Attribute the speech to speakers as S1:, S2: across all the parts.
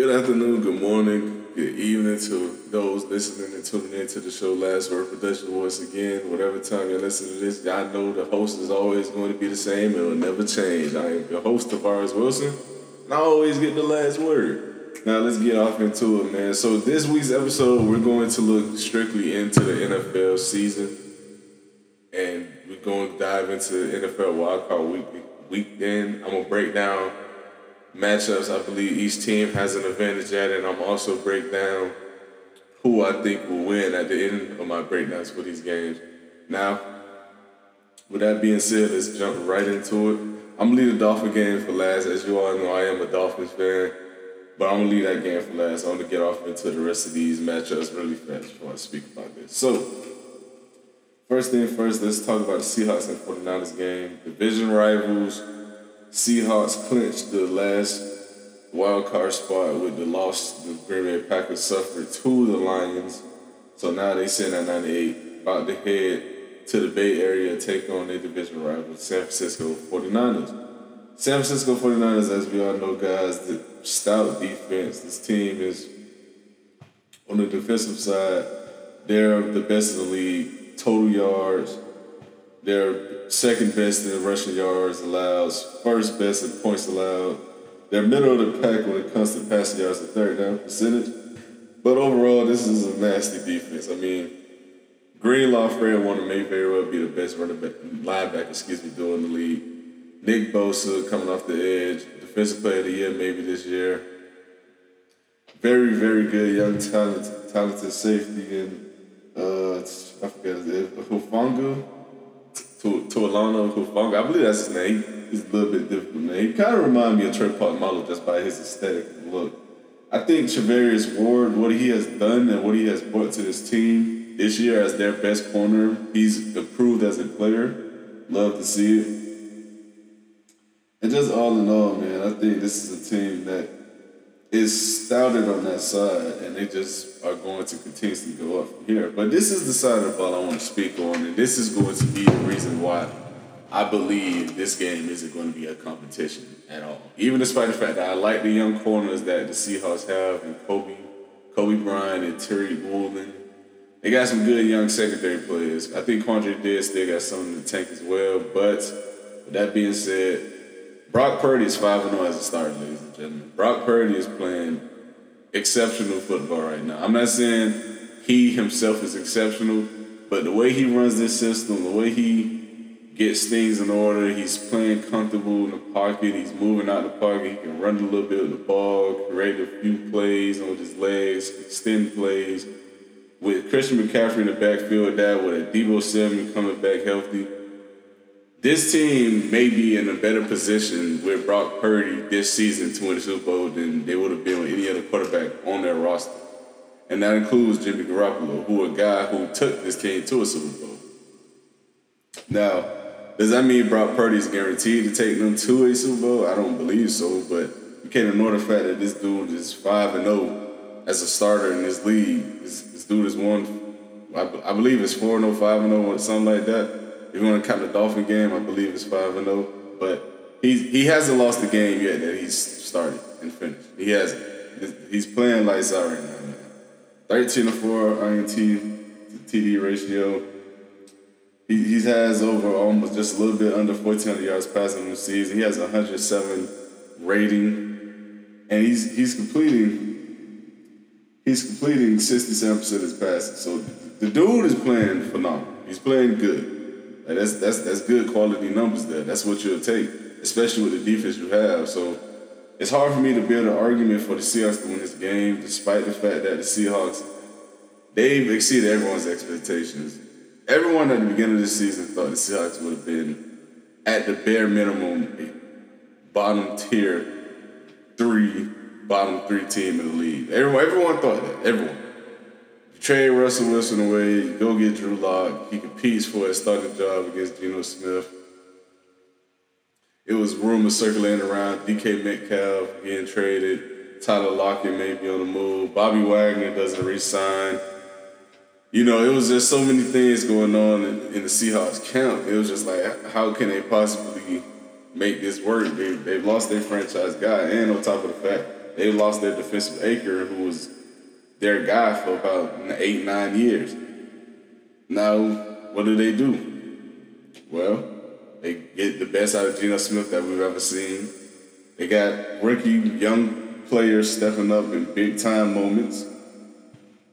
S1: Good afternoon, good morning, good evening to those listening and tuning in to the show Last Word Production once again. Whatever time you listen to this, y'all know the host is always going to be the same. It will never change. I am your host, Tavares Wilson, and I always get the last word. Now let's get off into it, man. So this week's episode, we're going to look strictly into the NFL season, and we're going to dive into the NFL wildcard week weekend. I'm gonna break down matchups I believe each team has an advantage at, and I'm also break down who I think will win at the end of my breakdowns for these games. Now, with that being said, let's jump right into it. I'm gonna leave the Dolphin game for last. As you all know, I am a Dolphins fan, but I'm gonna leave that game for last. I'm gonna get off into the rest of these matchups really fast before I speak about this. So, first thing first, let's talk about the Seahawks and 49ers game. Division rivals. Seahawks clinched the last wild card spot with the loss the Green Bay Packers suffered to the Lions. So now they sit at 98, about to head to the Bay Area, take on their division rival, San Francisco 49ers. San Francisco 49ers, as we all know, guys, the stout defense. This team is on the defensive side, they're the best in the league. Total yards, they're second best in rushing yards allowed, first best in points allowed. They're middle of the pack when it comes to passing yards and third down percentage. But overall, this is a nasty defense. I mean, Greenlaw Fred Warner may very well be the best running back, linebacker, excuse me, doing the league. Nick Bosa coming off the edge, defensive player of the year maybe this year. Very, very good young talented, talented safety and uh, I forget his name, to Talanoa Hufanga. I believe that's his name. He's a little bit difficult name. He kind of reminds me of Troy Polamalu just by his aesthetic look. I think Charvarius Ward, what he has done and what he has brought to this team this year as their best corner, he's improved as a player. Love to see it. And just all in all, man, I think this is a team that is stouted on that side, and they just are going to continuously go up from here. But this is the side of the ball I want to speak on, and this is going to be the reason why I believe this game isn't going to be a competition at all. Even despite the fact that I like the young corners that the Seahawks have, and Kobe, Coby Bryant, and Tariq Woolen. They got some good young secondary players. I think Quandre Diggs still got some in the tank as well. But with that being said, Brock Purdy is 5 0 as a starter, ladies and gentlemen. Brock Purdy is playing exceptional football right now. I'm not saying he himself is exceptional, but the way he runs this system, the way he gets things in order, he's playing comfortable in the pocket, he's moving out the pocket, he can run a little bit with the ball, create a few plays on his legs, extend plays. With Christian McCaffrey in the backfield, that with a Deebo Samuel coming back healthy this team may be in a better position with Brock Purdy this season to win the Super Bowl than they would have been with any other quarterback on their roster. And that includes Jimmy Garoppolo, who a guy who took this team to a Super Bowl. Now, does that mean Brock Purdy is guaranteed to take them to a Super Bowl? I don't believe so, but you can't ignore the fact that this dude is 5 and 0 as a starter in this league. This, this dude is one, I, I believe it's 4 0, 5 0, something like that. If you want to count the Dolphin game, I believe it's five and zero. But he he hasn't lost the game yet that he's started and finished. He hasn't. He's playing lights out right now. Man. Thirteen to four INT to TD ratio. He he has over almost just a little bit under fourteen hundred yards passing this season. He has hundred seven rating, and he's he's completing. He's completing 67% of his passes. So the dude is playing phenomenal. He's playing good. Like that's that's that's good quality numbers there. That's what you'll take, especially with the defense you have. So it's hard for me to build an argument for the Seahawks to win this game, despite the fact that the Seahawks they've exceeded everyone's expectations. Everyone at the beginning of the season thought the Seahawks would have been at the bare minimum bottom tier three, bottom three team in the league. Everyone, everyone thought that. Everyone trade Russell Wilson away, go get Drew Lock. He competes for a starting job against Geno Smith. It was rumors circulating around DK Metcalf getting traded. Tyler Lockett may be on the move. Bobby Wagner doesn't resign. You know, it was just so many things going on in, in the Seahawks camp. It was just like, how can they possibly make this work? They, they've lost their franchise guy, and on top of the fact, they lost their defensive anchor, who was their guy for about eight, nine years. Now, what do they do? Well, they get the best out of Geno Smith that we've ever seen. They got rookie young players stepping up in big time moments.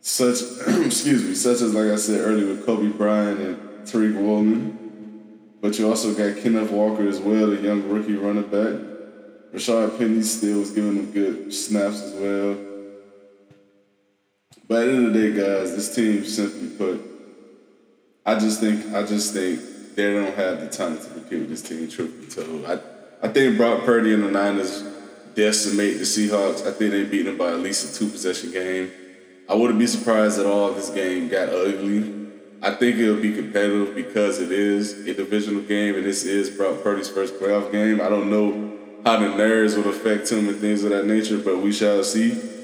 S1: Such excuse me, such as like I said earlier with Coby Bryant and Tariq Woolen. But you also got Kenneth Walker as well, a young rookie running back. Rashaad Penny still was giving them good snaps as well. But at the end of the day, guys, this team simply put, I just think I just think they don't have the talent to compete with this team, truth be told. I, I think Brock Purdy and the Niners decimate the Seahawks. I think they beat them by at least a two possession game. I wouldn't be surprised at all if this game got ugly. I think it'll be competitive because it is a divisional game and this is Brock Purdy's first playoff game. I don't know how the nerves would affect him and things of that nature, but we shall see.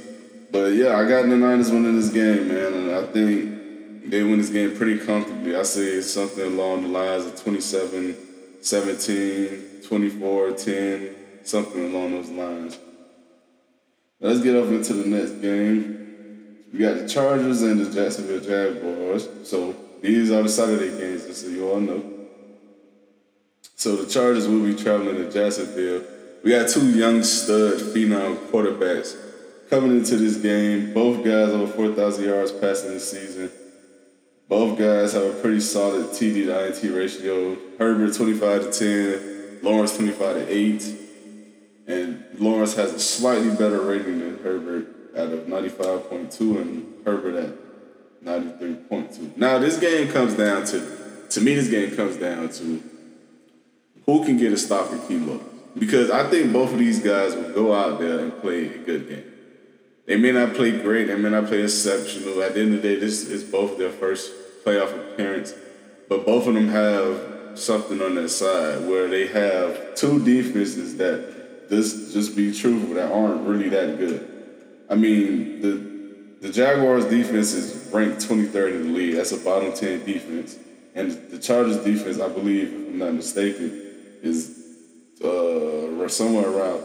S1: But yeah, I got the Niners winning this game, man, and I think they win this game pretty comfortably. I say something along the lines of 27 17, 24 10, something along those lines. Let's get up into the next game. We got the Chargers and the Jacksonville Jaguars. So these are the Saturday games, just so you all know. So the Chargers will be traveling to Jacksonville. We got two young stud phenom quarterbacks coming into this game. Both guys over 4,000 yards passing this season. Both guys have a pretty solid TD to INT ratio. Herbert 25 to 10, Lawrence 25 to 8. And Lawrence has a slightly better rating than Herbert at a 95.2 and Herbert at 93.2. Now, this game comes down to, to me, this game comes down to who can get a stop in Kilo. Because I think both of these guys will go out there and play a good game. They may not play great, they may not play exceptional. At the end of the day, this is both their first playoff appearance. But both of them have something on their side where they have two defenses that this just be truthful that aren't really that good. I mean, the the Jaguars defense is ranked 23rd in the league. That's a bottom 10 defense. And the Chargers defense, I believe, if I'm not mistaken, is uh, somewhere around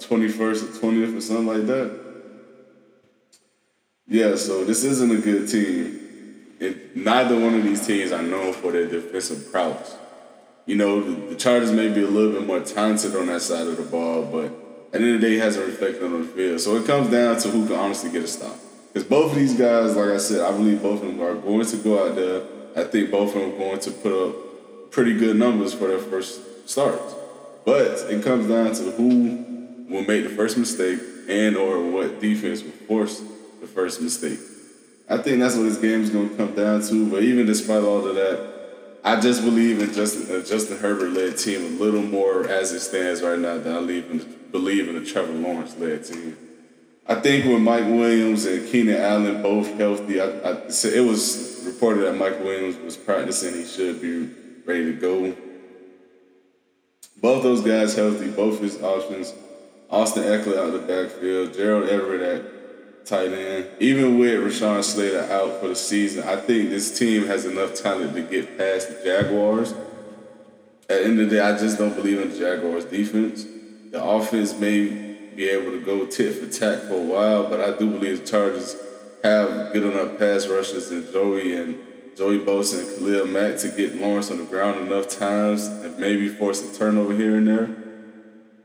S1: 21st or 20th or something like that. Yeah, so this isn't a good team. And neither one of these teams are known for their defensive prowess. You know, the, the Chargers may be a little bit more talented on that side of the ball, but at the end of the day, it hasn't reflected on the field. So it comes down to who can honestly get a stop. Because both of these guys, like I said, I believe both of them are going to go out there. I think both of them are going to put up pretty good numbers for their first starts. But it comes down to who will make the first mistake and or what defense will force the first mistake. I think that's what this game is going to come down to. But even despite all of that, I just believe in Justin, uh, Justin Herbert led team a little more as it stands right now than I believe in, believe in the Trevor Lawrence led team. I think with Mike Williams and Keenan Allen both healthy, I, I, it was reported that Mike Williams was practicing. He should be ready to go. Both those guys healthy, both his options. Austin Ekeler out of the backfield, Gerald Everett at tight end. Even with Rashawn Slater out for the season, I think this team has enough talent to get past the Jaguars. At the end of the day, I just don't believe in the Jaguars' defense. The offense may be able to go tit for tat for a while, but I do believe the Chargers have good enough pass rushers and Joey and Joey Bosa and Khalil Mack to get Lawrence on the ground enough times and maybe force a turnover here and there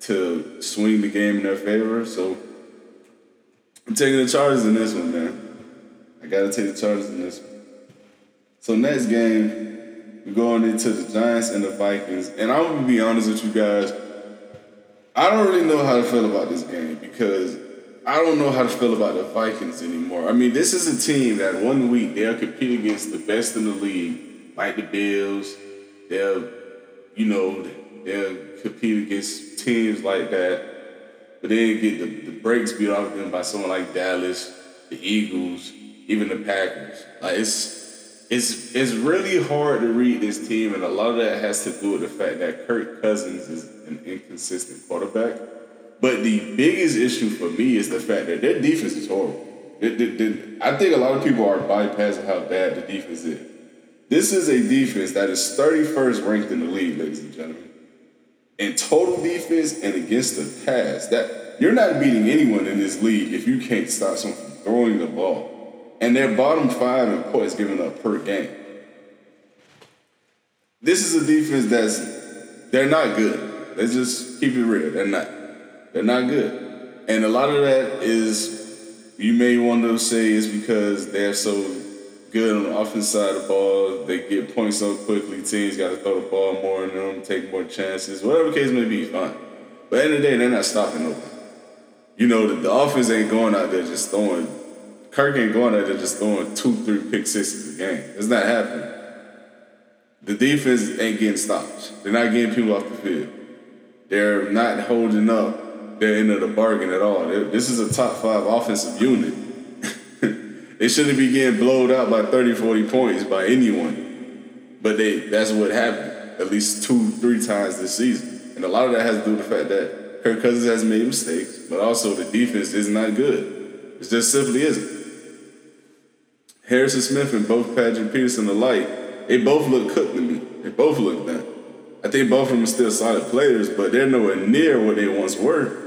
S1: to swing the game in their favor. So I'm taking the Chargers in this one, man. I gotta take the Chargers in this one. So next game, we're going into the Giants and the Vikings. And I'm gonna be honest with you guys. I don't really know how to feel about this game because I don't know how to feel about the Vikings anymore. I mean, this is a team that one week they'll compete against the best in the league, like the Bills. They'll, you know, they'll compete against teams like that, but then get the, the breaks beat off them by someone like Dallas, the Eagles, even the Packers. Like it's it's it's really hard to read this team, and a lot of that has to do with the fact that Kirk Cousins is an inconsistent quarterback. But the biggest issue for me is the fact that their defense is horrible. It, it, it, I think a lot of people are bypassing how bad the defense is. This is a defense that is 31st ranked in the league, ladies and gentlemen. In total defense and against the pass, that you're not beating anyone in this league if you can't stop someone from throwing the ball. And they're bottom five in points given up per game. This is a defense that's they're not good. Let's just keep it real. They're not. They're not good. And a lot of that is you may want to say is because they're so good on the offense side of the ball. They get points so quickly. Teams got to throw the ball more in them, take more chances. Whatever the case may be, fine. But at the end of the day, they're not stopping nobody. You know, the, the offense ain't going out there just throwing. Kirk ain't going out there just throwing two, three pick sixes a game. It's not happening. The defense ain't getting stops. They're not getting people off the field. They're not holding up their end of the bargain at all. They're, this is a top five offensive unit. They shouldn't be getting blowed out by 30, 40 points by anyone. But they that's what happened at least two, three times this season. And a lot of that has to do with the fact that Kirk Cousins has made mistakes, but also the defense is not good. It just simply isn't. Harrison Smith and both Patrick Peterson alike, they both look cooked to me. They both look done. I think both of them are still solid players, but they're nowhere near what they once were.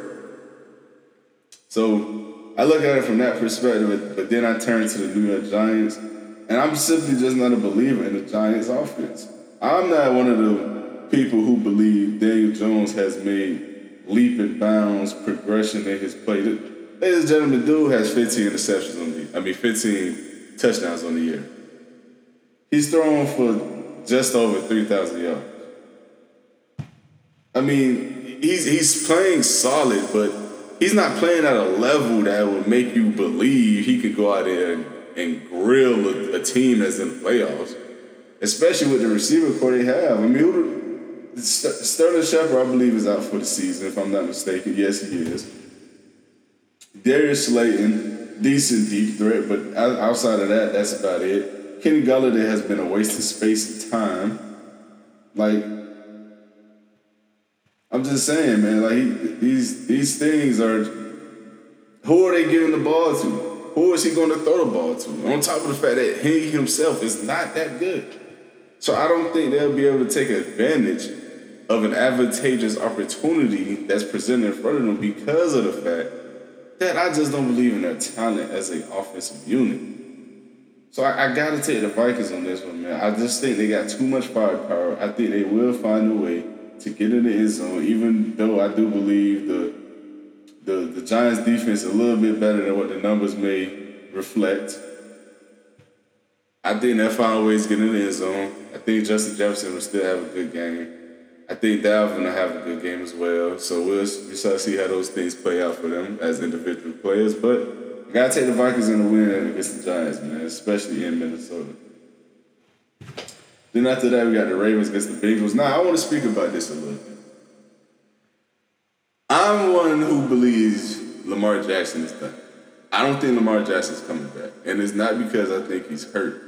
S1: So I look at it from that perspective, but then I turn to the New York Giants, and I'm simply just not a believer in the Giants offense. I'm not one of the people who believe Daniel Jones has made leap and bounds progression in his play. Ladies and gentlemen, dude has 15 interceptions on the I mean 15 touchdowns on the year. He's thrown for just over 3,000 yards. I mean, he's he's playing solid, but he's not playing at a level that would make you believe he could go out there and, and grill a, a, team that's in the playoffs, especially with the receiver core they have. I mean, Sterling Shepard, I believe, is out for the season, if I'm not mistaken. Yes, he is. Darius Slayton, decent deep threat, but outside of that, that's about it. Kenny Golladay has been a waste of space and time. Like, I'm just saying, man. Like he, these these things are. Who are they giving the ball to? Who is he going to throw the ball to? On top of the fact that he himself is not that good, so I don't think they'll be able to take advantage of an advantageous opportunity that's presented in front of them because of the fact that I just don't believe in their talent as an offensive unit. So I, I got to take the Vikings on this one, man. I just think they got too much firepower. I think they will find a way to get in the end zone, even though I do believe the the the Giants defense is a little bit better than what the numbers may reflect. I think they'll find ways to get in the end zone. I think Justin Jefferson will still have a good game. I think Dalvin will have a good game as well. So we'll, just we shall see how those things play out for them as individual players. But I gotta take the Vikings in the win against the Giants, man, especially in Minnesota. Then after that, we got the Ravens against the Bengals. Now, I want to speak about this a little bit. I'm one who believes Lamar Jackson is done. I don't think Lamar Jackson's coming back. And it's not because I think he's hurt.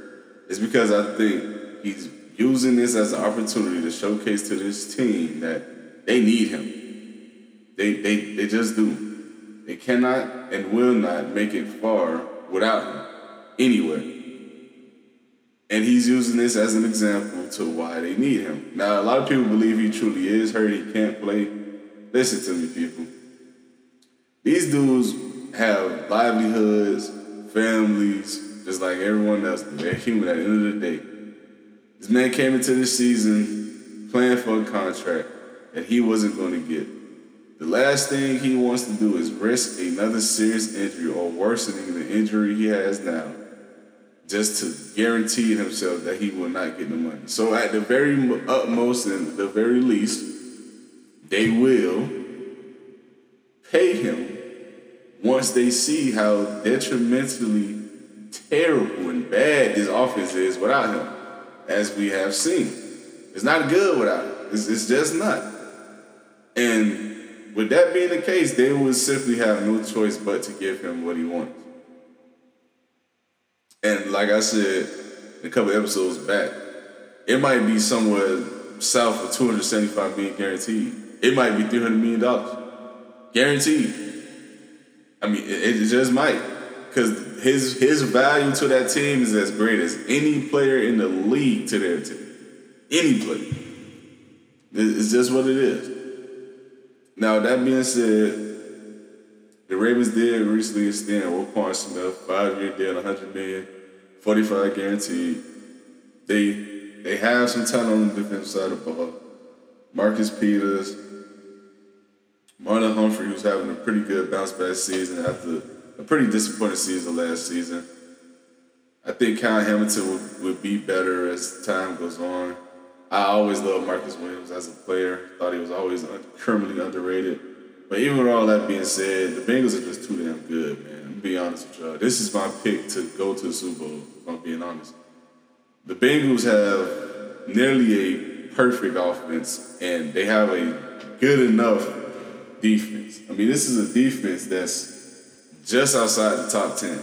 S1: It's because I think he's using this as an opportunity to showcase to this team that they need him. They, they, they just do. They cannot and will not make it far without him anywhere. And he's using this as an example to why they need him. Now, a lot of people believe he truly is hurt, he can't play. Listen to me, people. These dudes have livelihoods, families, just like everyone else. They're human at the end of the day. This man came into this season playing for a contract that he wasn't going to get. The last thing he wants to do is risk another serious injury or worsening the injury he has now just to guarantee himself that he will not get the money. So at the very utmost and the very least, they will pay him once they see how detrimentally terrible and bad this offense is without him, as we have seen. It's not good without him. It's, it's just not. And with that being the case, they would simply have no choice but to give him what he wants. And like I said a couple episodes back, it might be somewhere south of 275 million guaranteed. It might be 300 million dollars guaranteed. I mean, it, it just might because his his value to that team is as great as any player in the league to their team. Any player. It's just what it is. Now that being said, the Ravens did recently extend Roquan Smith, five year deal, 100 million, 45 guaranteed. They they have some talent on the defensive side of the ball. Marcus Peters, Marlon Humphrey, who's having a pretty good bounce back season after a pretty disappointing season last season. I think Kyle Hamilton would, would be better as time goes on. I always loved Marcus Williams as a player. Thought he was always criminally underrated. But even with all that being said, the Bengals are just too damn good, man. I'm be honest with y'all. This is my pick to go to the Super Bowl, if I'm being honest. The Bengals have nearly a perfect offense, and they have a good enough defense. I mean, this is a defense that's just outside the top 10.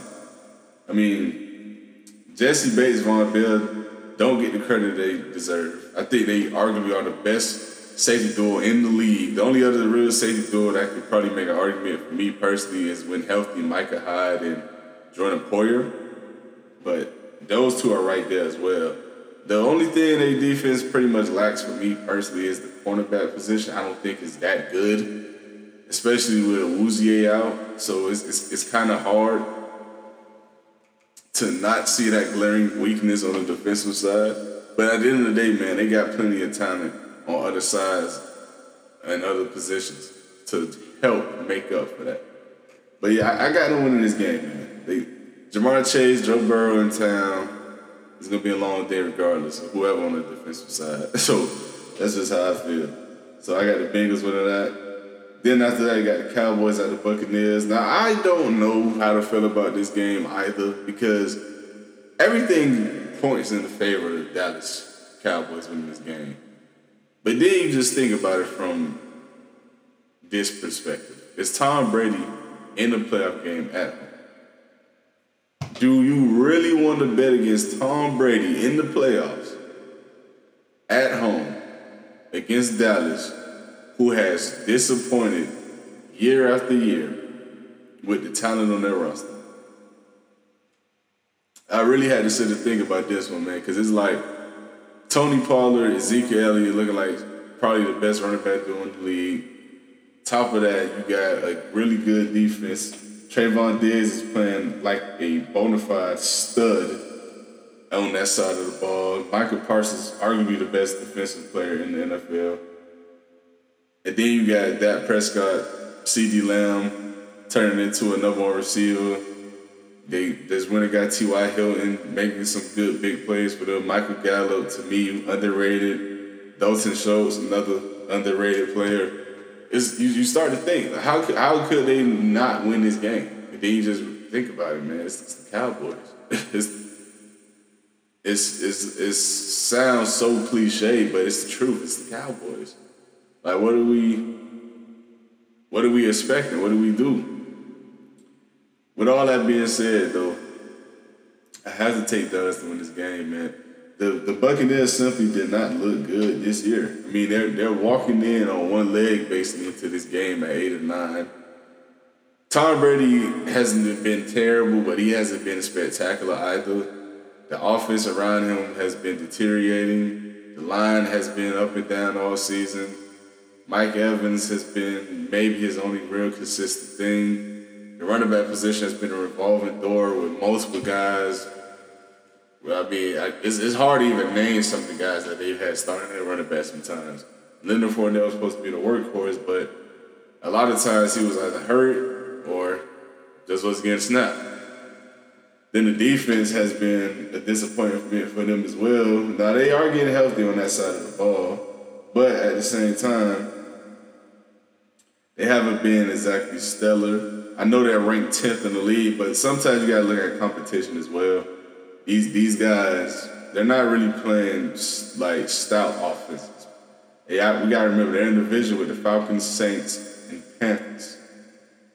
S1: I mean, Jessie Bates, Vonn Bell don't get the credit they deserve. I think they arguably are the best safety duo in the league. The only other real safety duo that could probably make an argument for me personally is when healthy Micah Hyde and Jordan Poyer. But those two are right there as well. The only thing their defense pretty much lacks for me personally is the cornerback position. I don't think is that good, especially with Awuzie out. So it's, it's, it's kind of hard to not see that glaring weakness on the defensive side. But at the end of the day, man, they got plenty of talent on other sides and other positions to help make up for that. But yeah, I, I got them winning this game, man. They, Ja'Marr Chase, Joe Burrow in town. It's gonna be a long day regardless of whoever on the defensive side. So that's just how I feel. So I got the Bengals winning that. Then after that, you got the Cowboys at the Buccaneers. Now I don't know how to feel about this game either because everything points in the favor of Dallas Cowboys winning this game. But then you just think about it from this perspective. It's Tom Brady in the playoff game at home. Do you really want to bet against Tom Brady in the playoffs at home against Dallas, who has disappointed year after year with the talent on their roster? I really had to sit and think about this one, man, because it's like Tony Pollard, Ezekiel Elliott looking like probably the best running back in the league. Top of that, you got a really good defense. Trevon Diggs is playing like a bona fide stud on that side of the ball. Michael Parsons, is arguably the best defensive player in the NFL. And then you got Dak Prescott, CeeDee Lamb turning into a number one receiver. They just went and got T.Y. Hilton making some good big plays for them. Michael Gallup, to me, underrated. Dalton Schultz, another underrated player. It's, you, you start to think, how could, how could they not win this game? And then you just think about it, man. It's, it's the Cowboys. it's, it's, it's, it sounds so cliche, but it's the truth. It's the Cowboys. Like, what are we, what are we expecting? What do we do? With all that being said, though, I have to take Dallas to win this game, man. The the Buccaneers simply did not look good this year. I mean, they're they're walking in on one leg basically into this game at eight or nine. Tom Brady hasn't been terrible, but he hasn't been spectacular either. The offense around him has been deteriorating. The line has been up and down all season. Mike Evans has been maybe his only real consistent thing. The running back position has been a revolving door with multiple guys. Well, I mean, I, it's, it's hard to even name some of the guys that they've had starting at running back sometimes. Leonard Fournette was supposed to be the workhorse, but a lot of times he was either hurt or just was getting snapped. Then the defense has been a disappointment for them as well. Now they are getting healthy on that side of the ball, but at the same time, they haven't been exactly stellar. I know they're ranked 10th in the league, but sometimes you gotta look at competition as well. These these guys, they're not really playing like stout offenses. Yeah, we gotta remember they're in the division with the Falcons, Saints, and Panthers.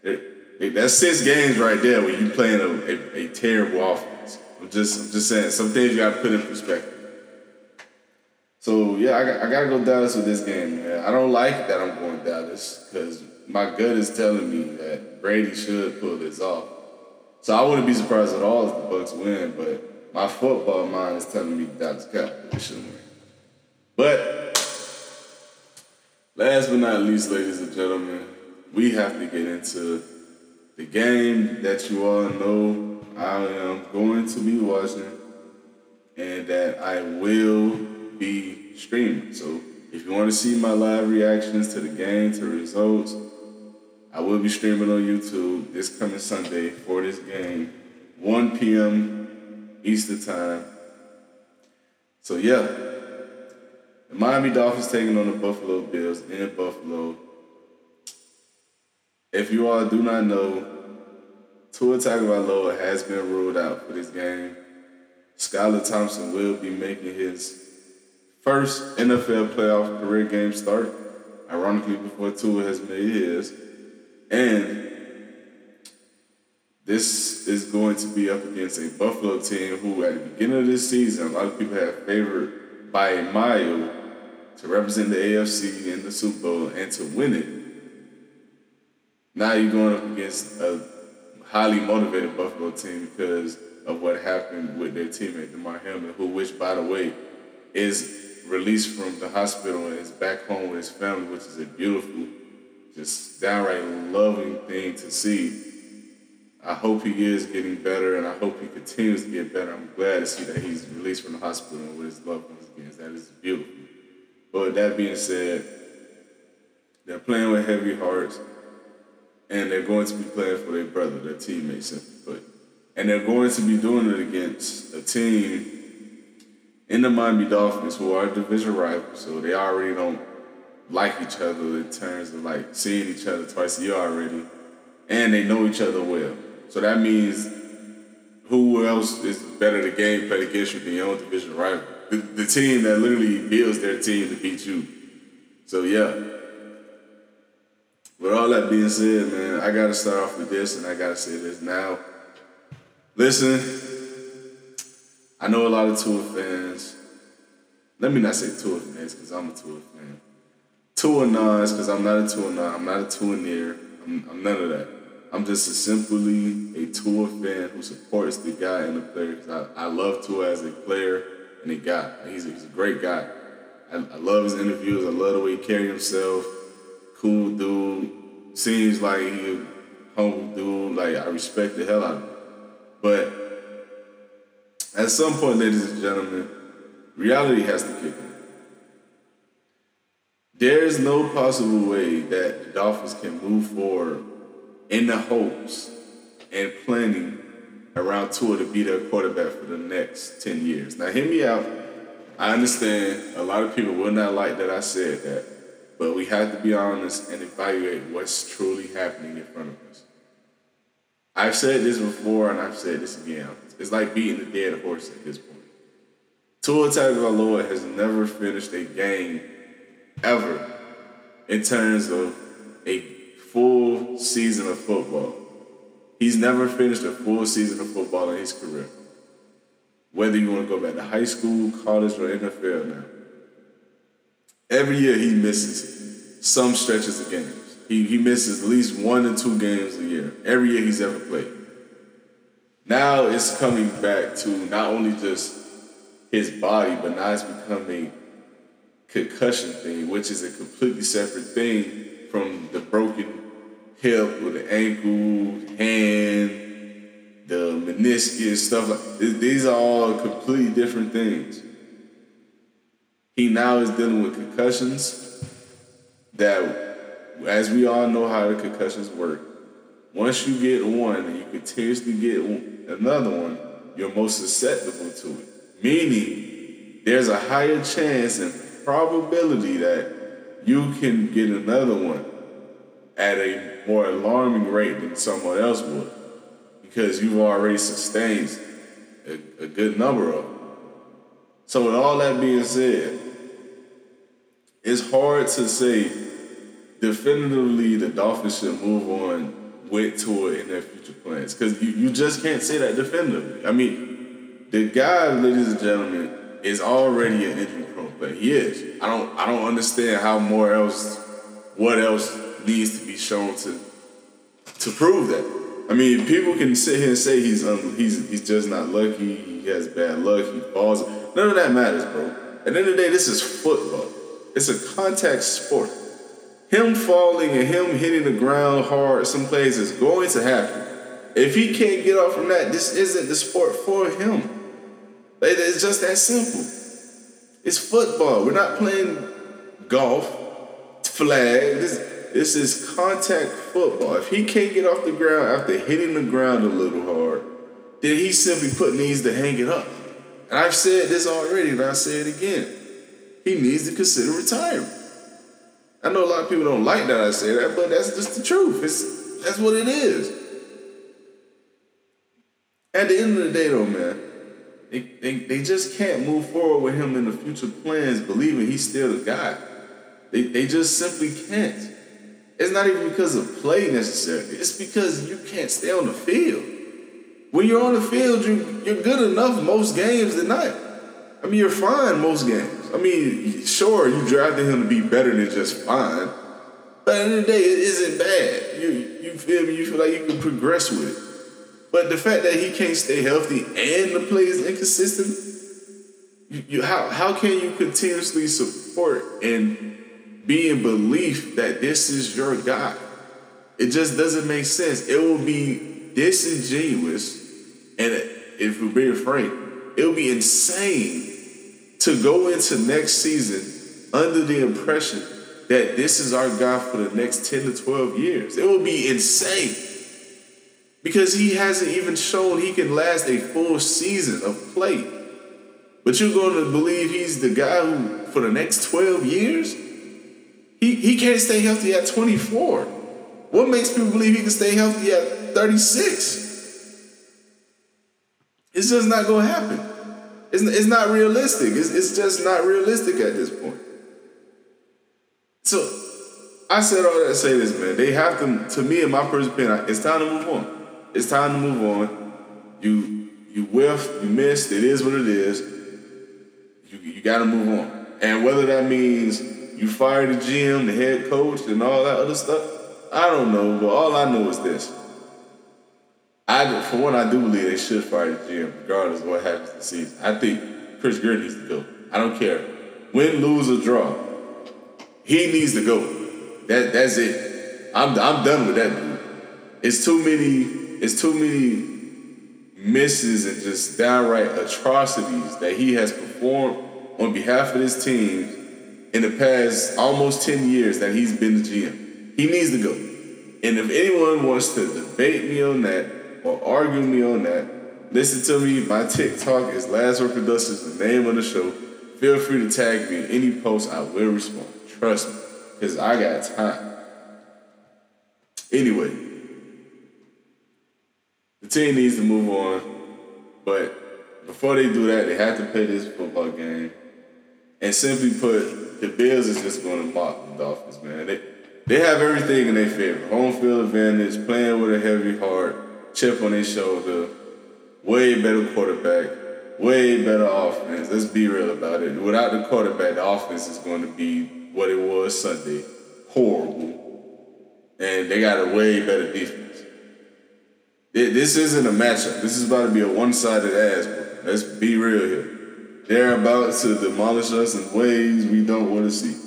S1: It, it, that's six games right there where you playing a, a, a terrible offense. I'm just I'm just saying some things you gotta put in perspective. So yeah, I, got, I gotta go Dallas with this game, man. I don't like that I'm going Dallas because my gut is telling me that Brady should pull this off. So I wouldn't be surprised at all if the Bucs win, but my football mind is telling me Dallas Cowboys should win. But last but not least, ladies and gentlemen, we have to get into the game that you all know I am going to be watching and that I will be streaming. So if you want to see my live reactions to the game, to results, I will be streaming on YouTube this coming Sunday for this game, 1 p.m. Eastern time. So yeah, the Miami Dolphins taking on the Buffalo Bills in Buffalo. If you all do not know, Tua Tagovailoa has been ruled out for this game. Skylar Thompson will be making his first NFL playoff career game start, ironically before Tua has made his. And this is going to be up against a Buffalo team who, at the beginning of this season, a lot of people have favored by a mile to represent the AFC in the Super Bowl and to win it. Now you're going up against a highly motivated Buffalo team because of what happened with their teammate Damar Hamlin, who, which by the way, is released from the hospital and is back home with his family, which is a beautiful, just downright loving thing to see. I hope he is getting better, and I hope he continues to get better. I'm glad to see that he's released from the hospital and with his loved ones again. That is beautiful. But that being said, they're playing with heavy hearts, and they're going to be playing for their brother, their teammate, simply. And they're going to be doing it against a team in the Miami Dolphins who are division rivals, so they already don't like each other in terms of like seeing each other twice a year already, and they know each other well. So that means who else is better to game play against you than your own division rival? The, the team that literally builds their team to beat you. So yeah. With all that being said, man, I gotta start off with this, and I gotta say this now. Listen, I know a lot of Tua fans. Let me not say Tua fans because I'm a Tua fan. Tua nons because I'm not a Tua non. I'm not a Tua near. I'm, I'm none of that. I'm just a simply a Tua fan who supports the guy and the player. I, I love Tua as a player and a guy. He's a, he's a great guy. I, I love his interviews. I love the way he carries himself. Cool dude. Seems like he a humble dude. Like I respect the hell out of him. But at some point, ladies and gentlemen, reality has to kick in. There is no possible way that the Dolphins can move forward in the hopes and planning around Tua to be their quarterback for the next 10 years. Now, hear me out. I understand a lot of people will not like that I said that, but we have to be honest and evaluate what's truly happening in front of us. I've said this before and I've said this again. It's like beating a dead horse at this point. Tua Tagovailoa has never finished a game ever in terms of a full season of football. He's never finished a full season of football in his career. Whether you want to go back to high school, college, or NFL now. Every year he misses some stretches of games. He, he misses at least one or two games a year. Every year he's ever played. Now it's coming back to not only just his body, but now it's become a concussion thing, which is a completely separate thing from the broken hip or the ankle, hand, the meniscus, stuff like these are all completely different things. He now is dealing with concussions that, as we all know how the concussions work, once you get one and you continuously get another one, you're most susceptible to it. Meaning, there's a higher chance and probability that you can get another one at a more alarming rate than someone else would because you've already sustained a, a good number of them. So, with all that being said, it's hard to say definitively the Dolphins should move on with Tua in their future plans because you, you just can't say that definitively. I mean, the guy, ladies and gentlemen, is already an injury player. He is. I don't I don't understand how more else what else needs to be shown to to prove that. I mean, people can sit here and say he's um, he's he's just not lucky. He has bad luck. He falls. None of that matters, bro. At the end of the day, this is football. It's a contact sport. him falling and him hitting the ground hard some plays is going to happen. If he can't get off from that, this isn't the sport for him. It's just that simple. It's football. We're not playing golf, flag. This, this is contact football. If he can't get off the ground after hitting the ground a little hard, then he simply put needs to hang it up. And I've said this already, and I'll say it again. He needs to consider retirement. I know a lot of people don't like that I say that, but that's just the truth. It's that's what it is. At the end of the day, though, man, they, they, they just can't move forward with him in the future plans, believing he's still the guy. They, they just simply can't. It's not even because of play necessarily. It's because you can't stay on the field. When you're on the field, you, you're good enough most games tonight. I mean, you're fine most games. I mean, sure, you drafted him to be better than just fine. But at the end of the day, it isn't bad. You, you feel me? You feel like you can progress with it. But the fact that he can't stay healthy and the play is inconsistent, you, you, how, how can you continuously support and be in belief that this is your guy? It just doesn't make sense. It will be disingenuous, and if we're being frank, it will be insane to go into next season under the impression that this is our guy for the next 10 to 12 years. It will be insane because he hasn't even shown he can last a full season of play. But you're going to believe he's the guy who, for the next 12 years, he, he can't stay healthy at 24. What makes people believe he can stay healthy at 36? It's just not going to happen. It's, it's not realistic. It's, it's just not realistic at this point. So I said all that to say this, man. They have to, to me, in my personal opinion, it's time to move on. It's time to move on. You you whiffed, you missed. It is what it is. You you got to move on. And whether that means you fire the GM, the head coach, and all that other stuff, I don't know. But all I know is this. I for one, I do believe they should fire the GM, regardless of what happens this season. I think Chris Grier needs to go. I don't care. Win, lose, or draw. He needs to go. That that's it. I'm I'm done with that dude. It's too many it's too many misses and just downright atrocities that he has performed on behalf of his team in the past almost 10 years that he's been the GM. He needs to go. And if anyone wants to debate me on that or argue me on that, listen to me. My TikTok is Last Word Productions, the name of the show. Feel free to tag me in any post. I will respond. Trust me, because I got time. Anyway, the team needs to move on, but before they do that, they have to play this football game. And simply put, the Bills is just going to mock the Dolphins, man. They they have everything in their favor: home field advantage, playing with a heavy heart, chip on their shoulder, way better quarterback, way better offense. Let's be real about it. Without the quarterback, the offense is going to be what it was Sunday, horrible, and they got a way better defense. This isn't a matchup. This is about to be a one-sided ass. Let's be real here. They're about to demolish us in ways we don't want to see.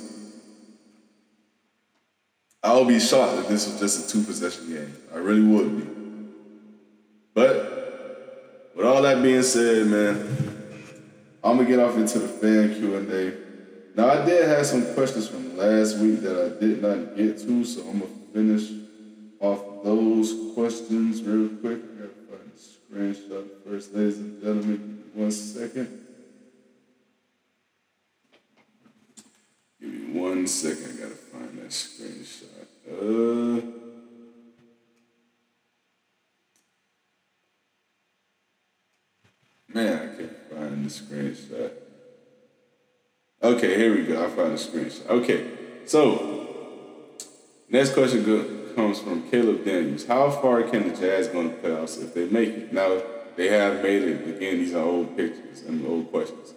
S1: I'll be shocked if this was just a two-possession game. I really would be. But with all that being said, man, I'm gonna get off into the fan Q and A. Now I did have some questions from last week that I did not get to, so I'm gonna finish off those questions real quick. I gotta find the screenshot first, ladies and gentlemen. One second. Give me one second. I gotta find that screenshot. Uh. Man, I can't find the screenshot. Okay, here we go. I found the screenshot. Okay, so next question good comes from Caleb Daniels. How far can the Jags go in the playoffs if they make it? Now, they have made it. Again, these are old pictures and old questions.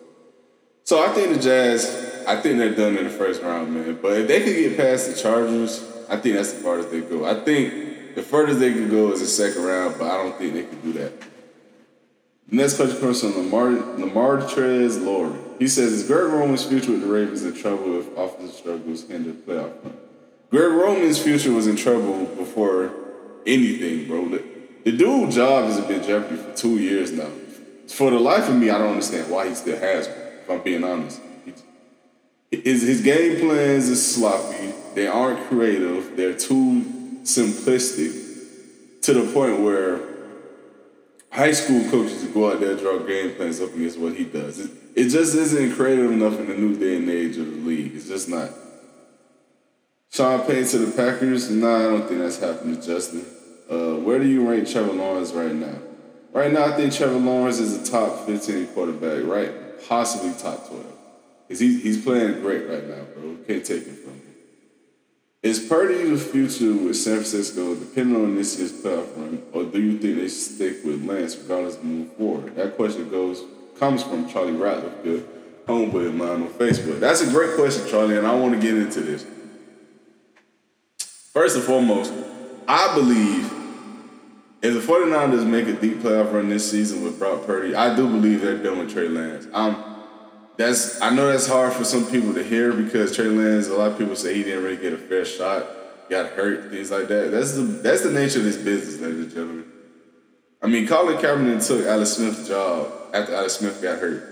S1: So I think the Jags, I think they're done in the first round, man. But if they could get past the Chargers, I think that's the farthest they go. I think the furthest they can go is the second round, but I don't think they can do that. The next question comes from Lamar Lamar Trez Lord. He says, "Is Greg Roman's future with the Ravens in trouble if offensive struggles hinder playoff run?" Greg Roman's future was in trouble before anything, bro. The, the dude's job has been jeopardy for two years now. For the life of me, I don't understand why he still has one. If I'm being honest, his his game plans is sloppy. They aren't creative. They're too simplistic to the point where high school coaches go out there and draw game plans up against what he does. It, it just isn't creative enough in the new day and age of the league. It's just not. Sean Payton to the Packers? Nah, I don't think that's happening, Justin. Uh, where do you rank Trevor Lawrence right now? Right now, I think Trevor Lawrence is a top 15 quarterback, right? Possibly top 12. Because he, he's playing great right now, bro. Can't take it from him. Is Purdy the future with San Francisco, depending on this year's playoff run, or do you think they stick with Lance regardless of move forward? That question goes comes from Charlie Ratliff, good homeboy of mine on Facebook. That's a great question, Charlie, and I want to get into this. First and foremost, I believe if the 49ers make a deep playoff run this season with Brock Purdy, I do believe they're done with Trey Lance. I'm that's I know that's hard for some people to hear because Trey Lance, a lot of people say he didn't really get a fair shot, got hurt, things like that. That's the that's the nature of this business, ladies and gentlemen. I mean, Colin Kaepernick took Alex Smith's job after Alex Smith got hurt.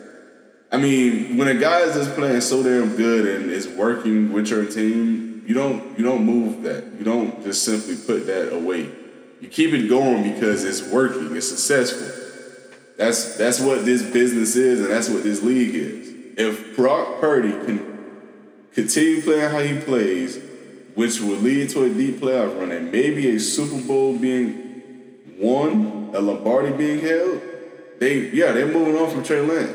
S1: I mean, when a guy is just playing so damn good and is working with your team, you don't you don't move that. You don't just simply put that away. You keep it going because it's working, it's successful. That's that's what this business is, and that's what this league is. If Brock Purdy can continue playing how he plays, which will lead to a deep playoff run and maybe a Super Bowl being won, a Lombardi being held, they yeah they're moving on from Trey Lance.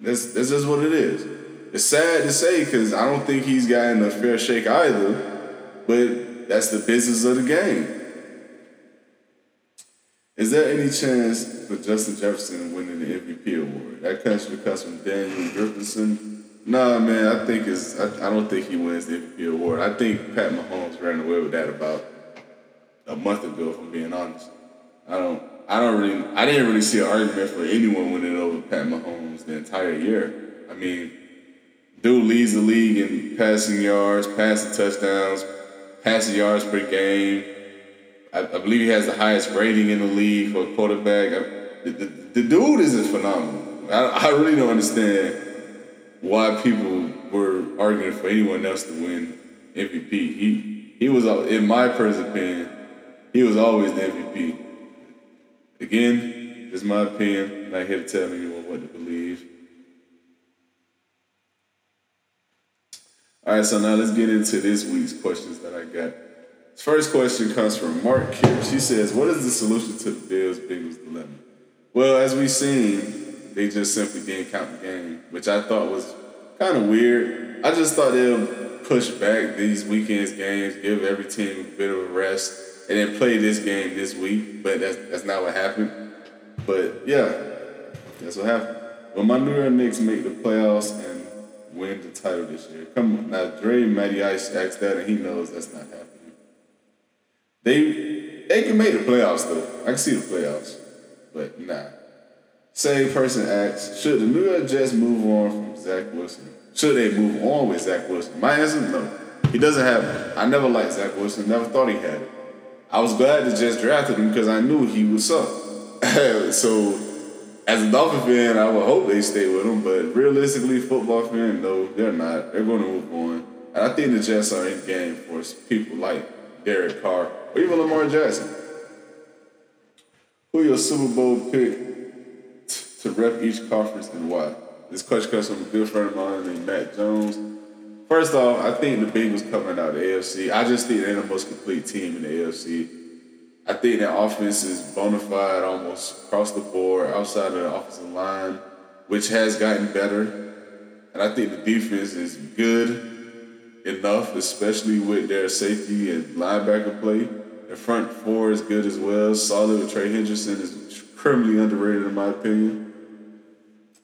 S1: That's that's just what it is. It's sad to say because I don't think he's gotten a fair shake either, but that's the business of the game. Is there any chance for Justin Jefferson winning the MVP award? That country comes from Daniel Griffithson. Nah, man, I think it's. I, I don't think he wins the MVP award. I think Pat Mahomes ran away with that about a month ago. If I'm being honest, I don't. I don't really. I didn't really see an argument for anyone winning over Pat Mahomes the entire year. I mean, dude leads the league in passing yards, passing touchdowns, passing yards per game I, I, believe he has the highest rating in the league for a quarterback. I, the, the, the, dude is phenomenal. I, I really don't understand why people were arguing for anyone else to win MVP. He he was, in my personal opinion, he was always the MVP. Again, it's my opinion. I'm not here to tell anyone what to believe. All right, so now let's get into this week's questions that I got. First question comes from Mark Kipp. She says, What is the solution to the Bills Bengals dilemma? Well, as we've seen, they just simply didn't count the game, which I thought was kind of weird. I just thought they'll push back these weekends games, give every team a bit of a rest, and then play this game this week. But that's that's not what happened. But yeah, that's what happened. Well, my New York Knicks make the playoffs and win the title this year. Come on, now Dre Matty Ice asked that, and he knows that's not happening. They they can make the playoffs though. I can see the playoffs, but nah. Same person asks, should the New York Jets move on from Zach Wilson? Should they move on with Zach Wilson? My answer is no. He doesn't have it. I never liked Zach Wilson. Never thought he had it. I was glad the Jets drafted him because I knew he would suck. so, as a Dolphin fan, I would hope they stay with him. But realistically, football fan, no, they're not. They're going to move on. And I think the Jets are in game for people like Derek Carr or even Lamar Jackson. Who your Super Bowl pick t- to rep each conference and why? This question comes from a good friend of mine named Matt Jones. First off, I think the Bengals coming out of the AFC. I just think they're the most complete team in the AFC. I think their offense is bona fide almost across the board, outside of the offensive line, which has gotten better. And I think the defense is good enough, especially with their safety and linebacker play. The front four is good as well. Solid with Trey Hendrickson is criminally underrated in my opinion.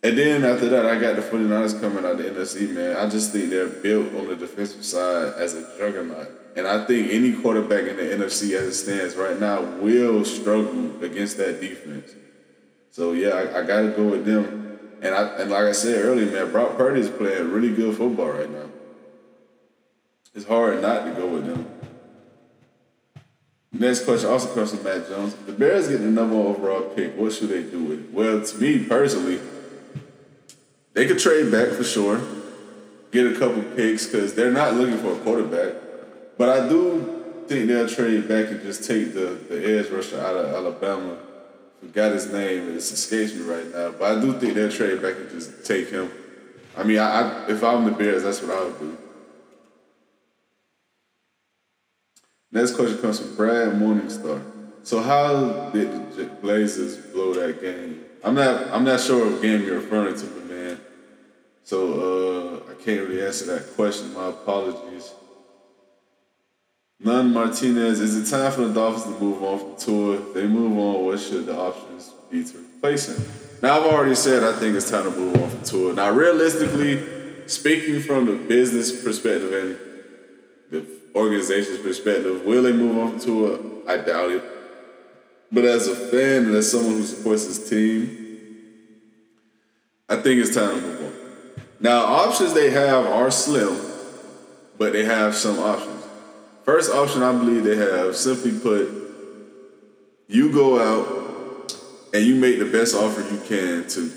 S1: And then after that, I got the 49ers coming out of the NFC, man. I just think they're built on the defensive side as a juggernaut. And I think any quarterback in the NFC as it stands right now will struggle against that defense. So yeah, I, I got to go with them. And I and like I said earlier, man, Brock Purdy is playing really good football right now. it's hard not to go with them. Next question also comes from Matt Jones. The Bears get the number one overall pick. What should they do with it? Well, to me personally, they could trade back for sure, get a couple picks because they're not looking for a quarterback. But I do think they'll trade back and just take the, the edge rusher out of Alabama. Forgot his name, it escapes me right now. But I do think they'll trade back and just take him. I mean, I, I if I'm the Bears, that's what I would do. Next question comes from Brad Morningstar. So how did the Blazers blow that game? I'm not I'm not sure what game you're referring to, but man. So uh, I can't really answer that question. My apologies. None Martinez, is it time for the Dolphins to move on from? If they move on, what should the options be to replace him? Now I've already said I think it's time to move on from Tua. Now realistically, speaking from the business perspective and the organization's perspective, will they move on from Tua? I doubt it. But as a fan and as someone who supports his team, I think it's time to move on. Now, options they have are slim, but they have some options. First option I believe they have, simply put, you go out and you make the best offer you can to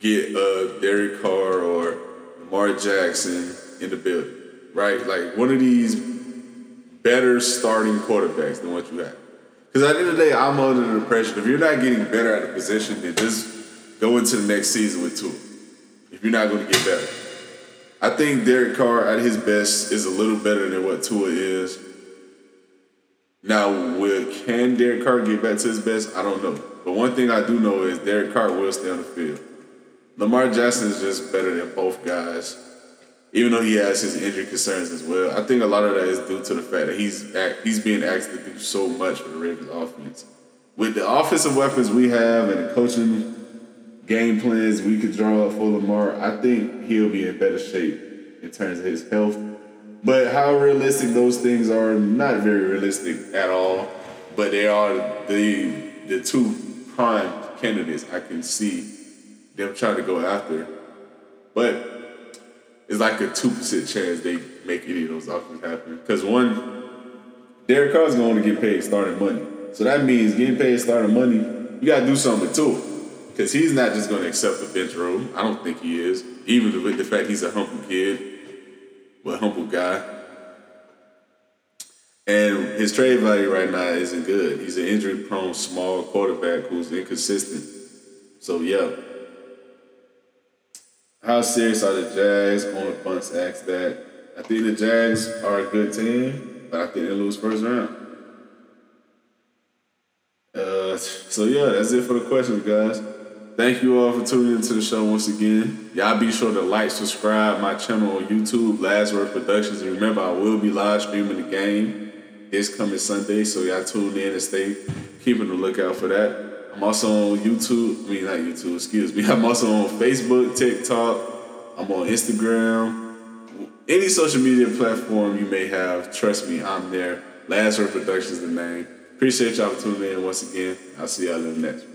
S1: get a Derek Carr or Lamar Jackson in the building, right? Like one of these better starting quarterbacks than what you have. Because at the end of the day, I'm under the impression if you're not getting better at a position, then just go into the next season with Tua. If you're not going to get better. I think Derek Carr at his best is a little better than what Tua is. Now, will can Derek Carr get back to his best? I don't know. But one thing I do know is Derek Carr will stay on the field. Lamar Jackson is just better than both guys, even though he has his injury concerns as well. I think a lot of that is due to the fact that he's he's being asked to do so much for the Ravens offense. With the offensive weapons we have and the coaching game plans we could draw up for Lamar, I think he'll be in better shape in terms of his health. But how realistic those things are, not very realistic at all. But they are the the two prime candidates I can see them trying to go after. But it's like a two percent chance they make any of those options happen. Because one, Derek Carr's going to get paid starting money. So that means getting paid starting money, you got to do something to it. Because he's not just going to accept the bench role. I don't think he is. Even with the fact he's a humble kid, but humble guy. And his trade value right now isn't good. He's an injury prone small quarterback who's inconsistent. So, yeah. How serious are the Jags? On the bunts asked that. I think the Jags are a good team, but I think they lose first round. Uh, so yeah, that's it for the questions, guys. Thank you all for tuning into the show once again. Y'all be sure to like, subscribe my channel on YouTube, Last Word Productions. And remember, I will be live streaming the game this coming Sunday, so y'all tune in and stay keeping the lookout for that. I'm also on YouTube. I mean, not YouTube. Excuse me. I'm also on Facebook, TikTok. I'm on Instagram. Any social media platform you may have, trust me, I'm there. Word Productions the name. Appreciate y'all for tuning in once again. I'll see y'all in the next one.